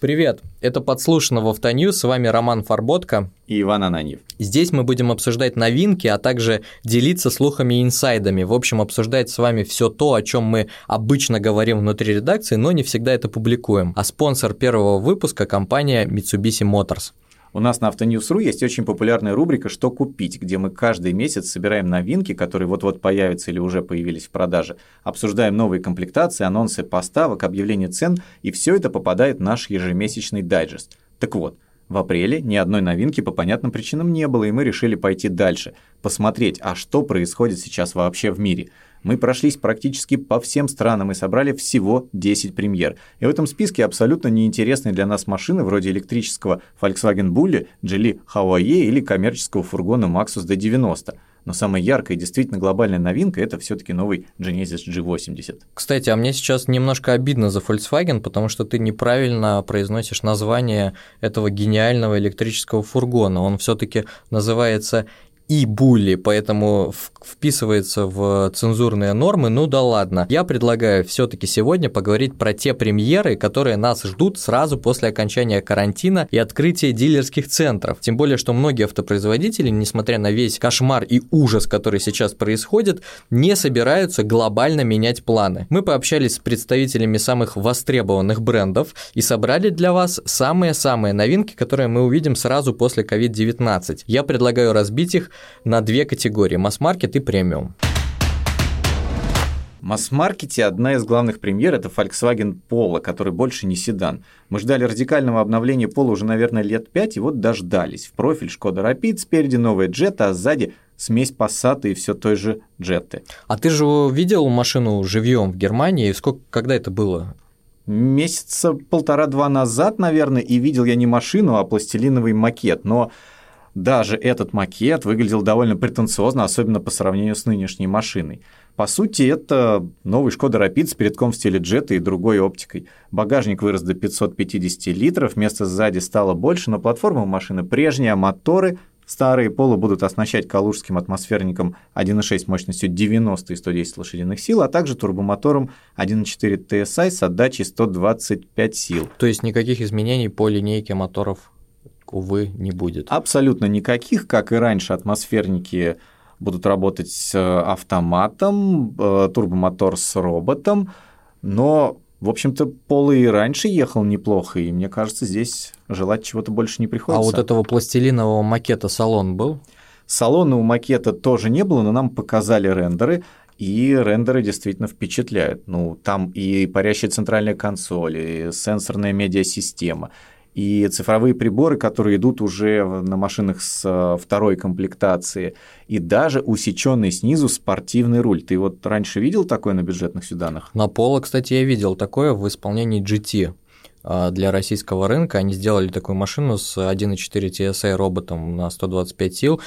Привет, это «Подслушано» в Автоньюз, с вами Роман Фарботко и Иван Ананьев. Здесь мы будем обсуждать новинки, а также делиться слухами и инсайдами, в общем, обсуждать с вами все то, о чем мы обычно говорим внутри редакции, но не всегда это публикуем. А спонсор первого выпуска – компания Mitsubishi Motors. У нас на Автоньюз.ру есть очень популярная рубрика «Что купить», где мы каждый месяц собираем новинки, которые вот-вот появятся или уже появились в продаже, обсуждаем новые комплектации, анонсы поставок, объявления цен, и все это попадает в наш ежемесячный дайджест. Так вот, в апреле ни одной новинки по понятным причинам не было, и мы решили пойти дальше, посмотреть, а что происходит сейчас вообще в мире – мы прошлись практически по всем странам и собрали всего 10 премьер. И в этом списке абсолютно неинтересные для нас машины вроде электрического Volkswagen Bulli, Geely Hawaii или коммерческого фургона Maxus D90. Но самая яркая и действительно глобальная новинка – это все таки новый Genesis G80. Кстати, а мне сейчас немножко обидно за Volkswagen, потому что ты неправильно произносишь название этого гениального электрического фургона. Он все таки называется и були, поэтому вписывается в цензурные нормы, ну да ладно. Я предлагаю все таки сегодня поговорить про те премьеры, которые нас ждут сразу после окончания карантина и открытия дилерских центров. Тем более, что многие автопроизводители, несмотря на весь кошмар и ужас, который сейчас происходит, не собираются глобально менять планы. Мы пообщались с представителями самых востребованных брендов и собрали для вас самые-самые новинки, которые мы увидим сразу после COVID-19. Я предлагаю разбить их на две категории – масс-маркет и премиум. В масс-маркете одна из главных премьер – это Volkswagen Polo, который больше не седан. Мы ждали радикального обновления Polo уже, наверное, лет пять, и вот дождались. В профиль Шкода Rapid, спереди новая Jetta, а сзади смесь Passat и все той же Jetty. А ты же видел машину живьем в Германии? Сколько, когда это было? Месяца полтора-два назад, наверное, и видел я не машину, а пластилиновый макет. Но даже этот макет выглядел довольно претенциозно, особенно по сравнению с нынешней машиной. По сути, это новый Шкода Rapid с передком в стиле джета и другой оптикой. Багажник вырос до 550 литров, места сзади стало больше, но платформа у машины прежняя, моторы Старые полы будут оснащать калужским атмосферником 1.6 мощностью 90 и 110 лошадиных сил, а также турбомотором 1.4 TSI с отдачей 125 сил. То есть никаких изменений по линейке моторов увы, не будет. Абсолютно никаких, как и раньше, атмосферники будут работать с автоматом, э, турбомотор с роботом, но, в общем-то, Пол и раньше ехал неплохо, и мне кажется, здесь желать чего-то больше не приходится. А вот этого пластилинового макета салон был? Салона у макета тоже не было, но нам показали рендеры, и рендеры действительно впечатляют. Ну, там и парящая центральная консоль, и сенсорная медиасистема, и цифровые приборы, которые идут уже на машинах с э, второй комплектации, и даже усеченный снизу спортивный руль. Ты вот раньше видел такое на бюджетных седанах? На Поло, кстати, я видел такое в исполнении GT а, для российского рынка. Они сделали такую машину с 1.4 TSI роботом на 125 сил,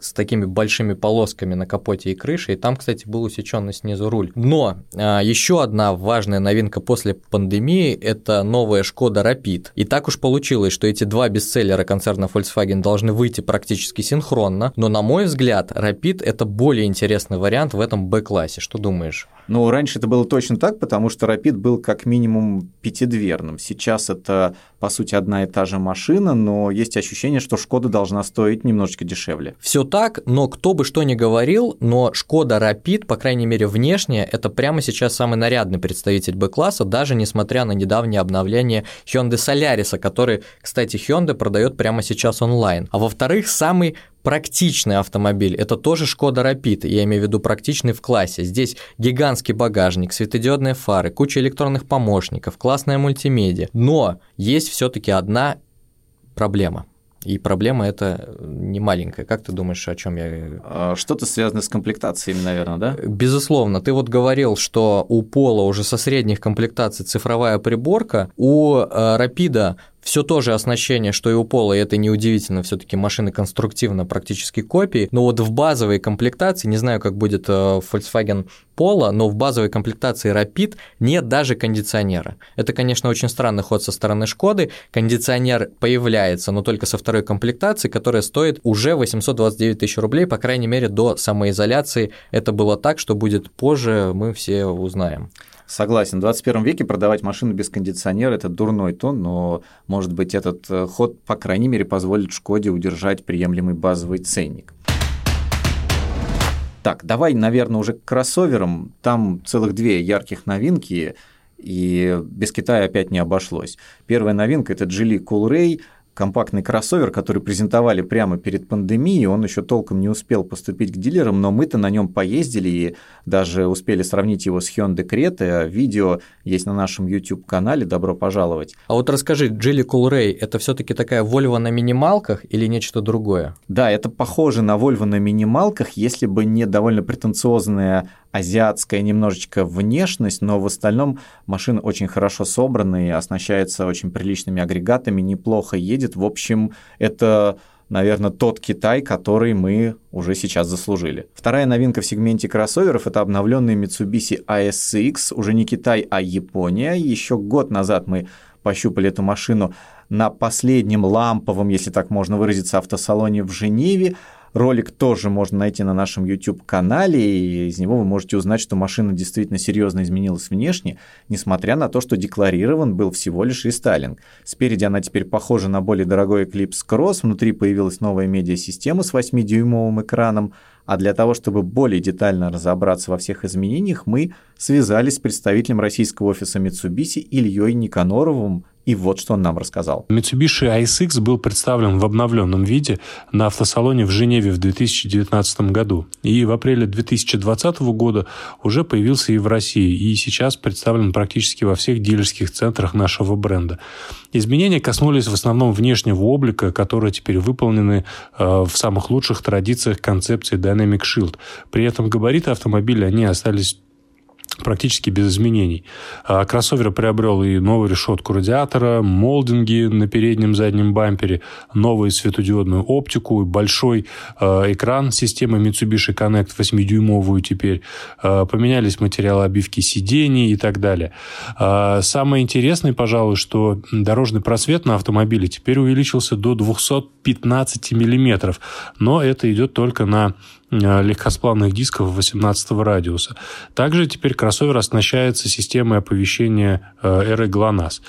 с такими большими полосками на капоте и крыше, и там, кстати, был усеченный снизу руль. Но а, еще одна важная новинка после пандемии – это новая Шкода Rapid. И так уж получилось, что эти два бестселлера концерна Volkswagen должны выйти практически синхронно, но, на мой взгляд, Rapid – это более интересный вариант в этом Б-классе. Что думаешь? Ну, раньше это было точно так, потому что Rapid был как минимум пятидверным. Сейчас это, по сути, одна и та же машина, но есть ощущение, что Шкода должна стоить немножечко дешевле. Все так, но кто бы что ни говорил, но Шкода Rapid, по крайней мере внешне, это прямо сейчас самый нарядный представитель Б-класса, даже несмотря на недавнее обновление Hyundai Solaris, который, кстати, Hyundai продает прямо сейчас онлайн. А во-вторых, самый практичный автомобиль. Это тоже Шкода Rapid, я имею в виду практичный в классе. Здесь гигантский багажник, светодиодные фары, куча электронных помощников, классная мультимедиа. Но есть все таки одна проблема – и проблема это не маленькая. Как ты думаешь, о чем я? А, что-то связано с комплектациями, наверное, да? Безусловно. Ты вот говорил, что у Пола уже со средних комплектаций цифровая приборка, у Рапида все то же оснащение, что и у Пола, и это неудивительно, все таки машины конструктивно практически копии, но вот в базовой комплектации, не знаю, как будет э, Volkswagen Polo, но в базовой комплектации Rapid нет даже кондиционера. Это, конечно, очень странный ход со стороны Шкоды, кондиционер появляется, но только со второй комплектации, которая стоит уже 829 тысяч рублей, по крайней мере, до самоизоляции это было так, что будет позже, мы все узнаем. Согласен. В 21 веке продавать машину без кондиционера – это дурной тон, но, может быть, этот э, ход, по крайней мере, позволит Шкоде удержать приемлемый базовый ценник. Так, давай, наверное, уже к кроссоверам. Там целых две ярких новинки, и без Китая опять не обошлось. Первая новинка – это Geely Coolray – компактный кроссовер, который презентовали прямо перед пандемией, он еще толком не успел поступить к дилерам, но мы-то на нем поездили и даже успели сравнить его с Hyundai Creta. Видео есть на нашем YouTube-канале, добро пожаловать. А вот расскажи, Geely Coolray – это все таки такая Volvo на минималках или нечто другое? Да, это похоже на Volvo на минималках, если бы не довольно претенциозная азиатская немножечко внешность, но в остальном машина очень хорошо собранная, оснащается очень приличными агрегатами, неплохо едет. В общем, это наверное, тот Китай, который мы уже сейчас заслужили. Вторая новинка в сегменте кроссоверов – это обновленный Mitsubishi ASX, уже не Китай, а Япония. Еще год назад мы пощупали эту машину на последнем ламповом, если так можно выразиться, автосалоне в Женеве. Ролик тоже можно найти на нашем YouTube-канале, и из него вы можете узнать, что машина действительно серьезно изменилась внешне, несмотря на то, что декларирован был всего лишь рестайлинг. Спереди она теперь похожа на более дорогой Eclipse Cross, внутри появилась новая медиасистема с 8-дюймовым экраном, а для того, чтобы более детально разобраться во всех изменениях, мы связались с представителем российского офиса Mitsubishi Ильей Никаноровым, и вот что он нам рассказал. Mitsubishi ASX был представлен в обновленном виде на автосалоне в Женеве в 2019 году. И в апреле 2020 года уже появился и в России. И сейчас представлен практически во всех дилерских центрах нашего бренда. Изменения коснулись в основном внешнего облика, которые теперь выполнены э, в самых лучших традициях концепции Dynamic Shield. При этом габариты автомобиля они остались практически без изменений. А кроссовер приобрел и новую решетку радиатора, молдинги на переднем заднем бампере, новую светодиодную оптику, большой э, экран системы Mitsubishi Connect 8-дюймовую теперь, э, поменялись материалы обивки сидений и так далее. Самое интересное, пожалуй, что дорожный просвет на автомобиле теперь увеличился до 215 миллиметров, но это идет только на легкосплавных дисков 18 радиуса. Также теперь кроссовер оснащается системой оповещения эры GLONASS.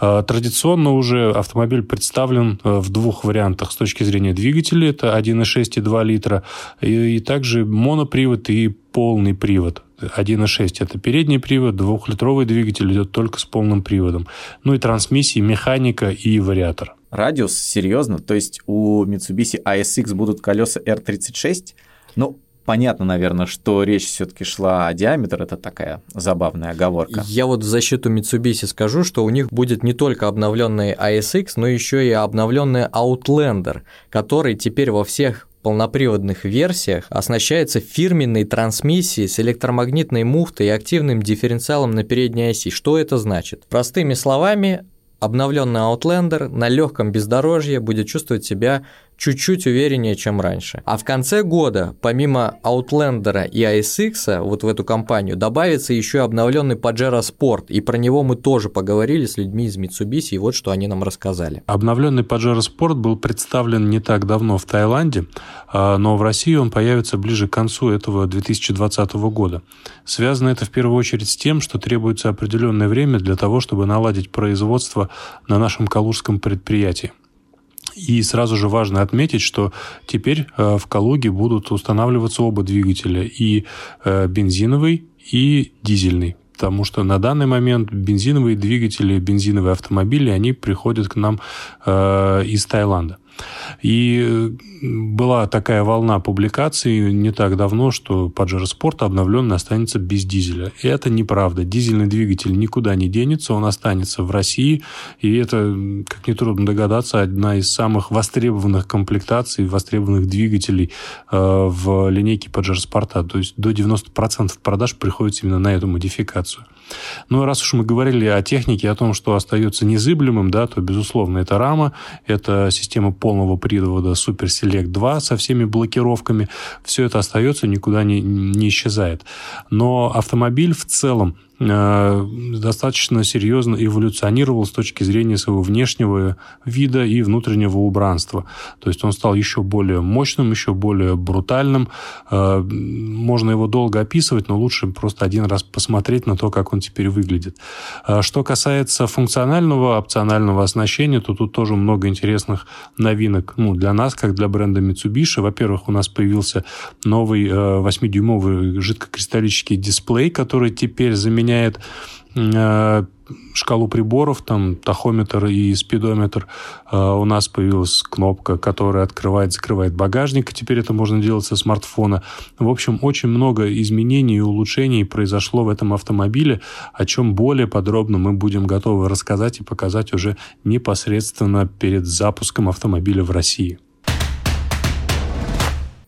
Э, традиционно уже автомобиль представлен э, в двух вариантах с точки зрения двигателя. Это 1.6 и 2 литра. И также монопривод и полный привод. 1.6 это передний привод, двухлитровый двигатель идет только с полным приводом. Ну и трансмиссии, механика и вариатор. Радиус, серьезно? То есть у Mitsubishi ASX будут колеса R36? Ну, понятно, наверное, что речь все-таки шла о диаметре, это такая забавная оговорка. Я вот в защиту Mitsubishi скажу, что у них будет не только обновленный ASX, но еще и обновленный Outlander, который теперь во всех полноприводных версиях оснащается фирменной трансмиссией с электромагнитной муфтой и активным дифференциалом на передней оси. Что это значит? Простыми словами, обновленный Outlander на легком бездорожье будет чувствовать себя чуть-чуть увереннее, чем раньше. А в конце года, помимо Outlander и ASX, вот в эту компанию, добавится еще обновленный Pajero Sport, и про него мы тоже поговорили с людьми из Mitsubishi, и вот что они нам рассказали. Обновленный Pajero Sport был представлен не так давно в Таиланде, а, но в России он появится ближе к концу этого 2020 года. Связано это в первую очередь с тем, что требуется определенное время для того, чтобы наладить производство на нашем калужском предприятии. И сразу же важно отметить, что теперь э, в Калуге будут устанавливаться оба двигателя, и э, бензиновый, и дизельный потому что на данный момент бензиновые двигатели, бензиновые автомобили, они приходят к нам э, из Таиланда. И была такая волна публикаций не так давно, что Pajero Sport обновленно останется без дизеля. И это неправда. Дизельный двигатель никуда не денется, он останется в России. И это, как нетрудно догадаться, одна из самых востребованных комплектаций, востребованных двигателей э, в линейке Pajero Sport. То есть до 90% продаж приходится именно на эту модификацию. Ну, раз уж мы говорили о технике, о том, что остается незыблемым, да, то, безусловно, это рама, это система полного привода Super Select 2 со всеми блокировками. Все это остается, никуда не, не исчезает. Но автомобиль в целом достаточно серьезно эволюционировал с точки зрения своего внешнего вида и внутреннего убранства. То есть он стал еще более мощным, еще более брутальным. Э, можно его долго описывать, но лучше просто один раз посмотреть на то, как он теперь выглядит. Э, что касается функционального опционального оснащения, то тут тоже много интересных новинок ну, для нас, как для бренда Mitsubishi. Во-первых, у нас появился новый 8-дюймовый жидкокристаллический дисплей, который теперь заменяет э, шкалу приборов, там тахометр и спидометр. Э, у нас появилась кнопка, которая открывает, закрывает багажник. Теперь это можно делать со смартфона. В общем, очень много изменений и улучшений произошло в этом автомобиле, о чем более подробно мы будем готовы рассказать и показать уже непосредственно перед запуском автомобиля в России.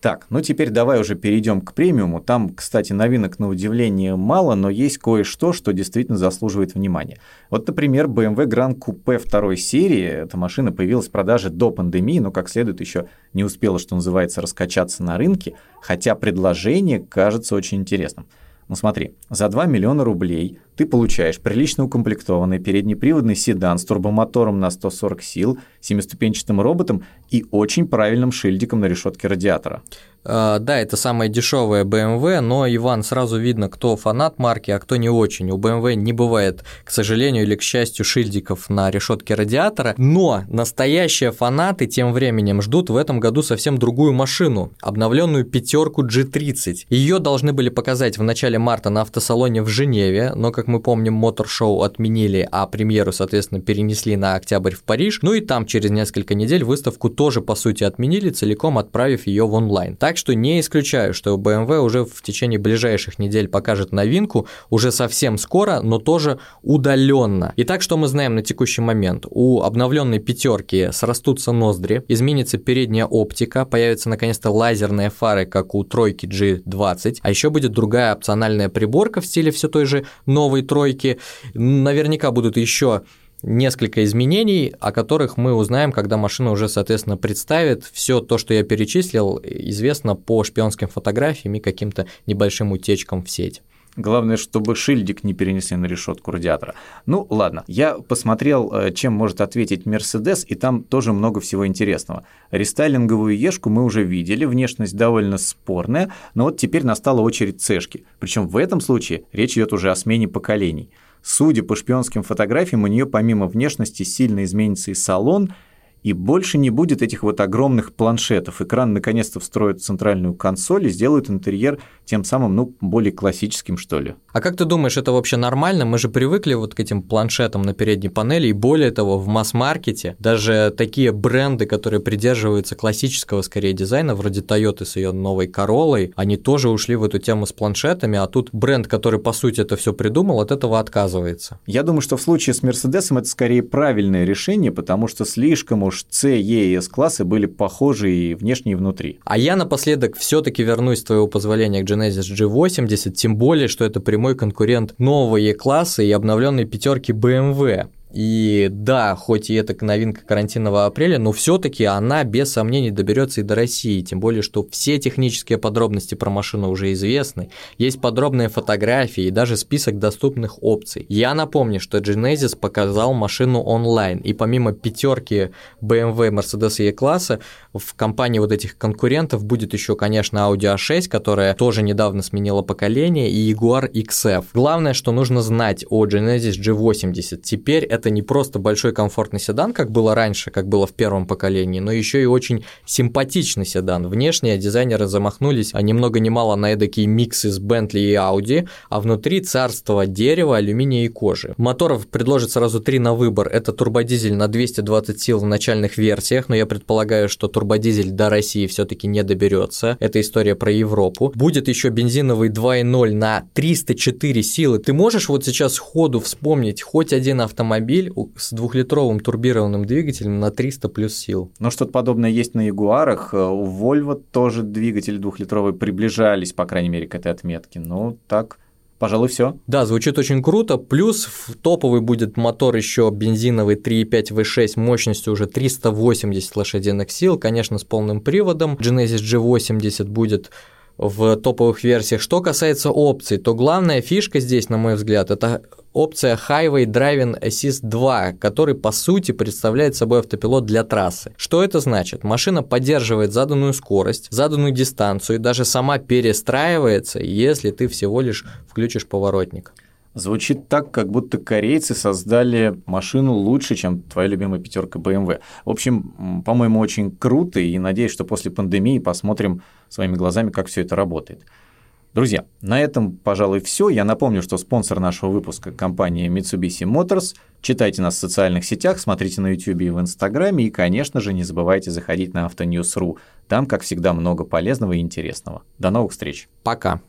Так, ну теперь давай уже перейдем к премиуму. Там, кстати, новинок на удивление мало, но есть кое-что, что действительно заслуживает внимания. Вот, например, BMW Grand Coupe второй серии. Эта машина появилась в продаже до пандемии, но как следует еще не успела, что называется, раскачаться на рынке, хотя предложение кажется очень интересным. Ну смотри, за 2 миллиона рублей ты получаешь прилично укомплектованный переднеприводный седан с турбомотором на 140 сил, семиступенчатым роботом и очень правильным шильдиком на решетке радиатора. А, да, это самая дешевая BMW, но, Иван, сразу видно, кто фанат марки, а кто не очень. У BMW не бывает, к сожалению или к счастью, шильдиков на решетке радиатора, но настоящие фанаты тем временем ждут в этом году совсем другую машину, обновленную пятерку G30. Ее должны были показать в начале марта на автосалоне в Женеве, но, как мы помним, мотор-шоу отменили, а премьеру, соответственно, перенесли на октябрь в Париж, ну и там через несколько недель выставку тоже, по сути, отменили, целиком отправив ее в онлайн. Так что не исключаю, что BMW уже в течение ближайших недель покажет новинку уже совсем скоро, но тоже удаленно. Итак, что мы знаем на текущий момент? У обновленной пятерки срастутся ноздри, изменится передняя оптика, появятся наконец-то лазерные фары, как у тройки G20, а еще будет другая опциональная приборка в стиле все той же новой тройки. Наверняка будут еще несколько изменений, о которых мы узнаем, когда машина уже, соответственно, представит. Все то, что я перечислил, известно по шпионским фотографиям и каким-то небольшим утечкам в сеть. Главное, чтобы шильдик не перенесли на решетку радиатора. Ну, ладно, я посмотрел, э, чем может ответить Mercedes, и там тоже много всего интересного. Рестайлинговую Ешку мы уже видели, внешность довольно спорная, но вот теперь настала очередь цешки. Причем в этом случае речь идет уже о смене поколений. Судя по шпионским фотографиям, у нее помимо внешности сильно изменится и салон – и больше не будет этих вот огромных планшетов. Экран наконец-то встроят в центральную консоль и сделают интерьер тем самым, ну, более классическим, что ли. А как ты думаешь, это вообще нормально? Мы же привыкли вот к этим планшетам на передней панели, и более того, в масс-маркете даже такие бренды, которые придерживаются классического, скорее, дизайна, вроде Toyota с ее новой Королой, они тоже ушли в эту тему с планшетами, а тут бренд, который, по сути, это все придумал, от этого отказывается. Я думаю, что в случае с Мерседесом это скорее правильное решение, потому что слишком уж C, E и S-классы были похожи и внешне, и внутри. А я напоследок все таки вернусь, с твоего позволения, к Genesis G80, тем более, что это прямой конкурент нового E-класса и обновленной пятерки BMW. И да, хоть и это новинка карантинного апреля, но все-таки она без сомнений доберется и до России. Тем более, что все технические подробности про машину уже известны. Есть подробные фотографии и даже список доступных опций. Я напомню, что Genesis показал машину онлайн. И помимо пятерки BMW, Mercedes E-класса, в компании вот этих конкурентов будет еще, конечно, Audi A6, которая тоже недавно сменила поколение, и Jaguar XF. Главное, что нужно знать о Genesis G80. Теперь это это не просто большой комфортный седан, как было раньше, как было в первом поколении, но еще и очень симпатичный седан. Внешне дизайнеры замахнулись а ни много ни мало на эдакий микс из Bentley и Audi, а внутри царство дерева, алюминия и кожи. Моторов предложат сразу три на выбор. Это турбодизель на 220 сил в начальных версиях, но я предполагаю, что турбодизель до России все-таки не доберется. Это история про Европу. Будет еще бензиновый 2.0 на 304 силы. Ты можешь вот сейчас ходу вспомнить хоть один автомобиль, автомобиль с двухлитровым турбированным двигателем на 300 плюс сил. Но что-то подобное есть на Ягуарах. Э, у Volvo тоже двигатели двухлитровые приближались, по крайней мере, к этой отметке. Ну, так Пожалуй, все. Да, звучит очень круто. Плюс в топовый будет мотор еще бензиновый 3.5 V6 мощностью уже 380 лошадиных сил, конечно, с полным приводом. Genesis G80 будет в топовых версиях. Что касается опций, то главная фишка здесь, на мой взгляд, это опция Highway Driving Assist 2, который по сути представляет собой автопилот для трассы. Что это значит? Машина поддерживает заданную скорость, заданную дистанцию и даже сама перестраивается, если ты всего лишь включишь поворотник. Звучит так, как будто корейцы создали машину лучше, чем твоя любимая пятерка BMW. В общем, по-моему, очень круто, и надеюсь, что после пандемии посмотрим своими глазами, как все это работает. Друзья, на этом, пожалуй, все. Я напомню, что спонсор нашего выпуска – компания Mitsubishi Motors. Читайте нас в социальных сетях, смотрите на YouTube и в Инстаграме, и, конечно же, не забывайте заходить на Автоньюз.ру. Там, как всегда, много полезного и интересного. До новых встреч. Пока.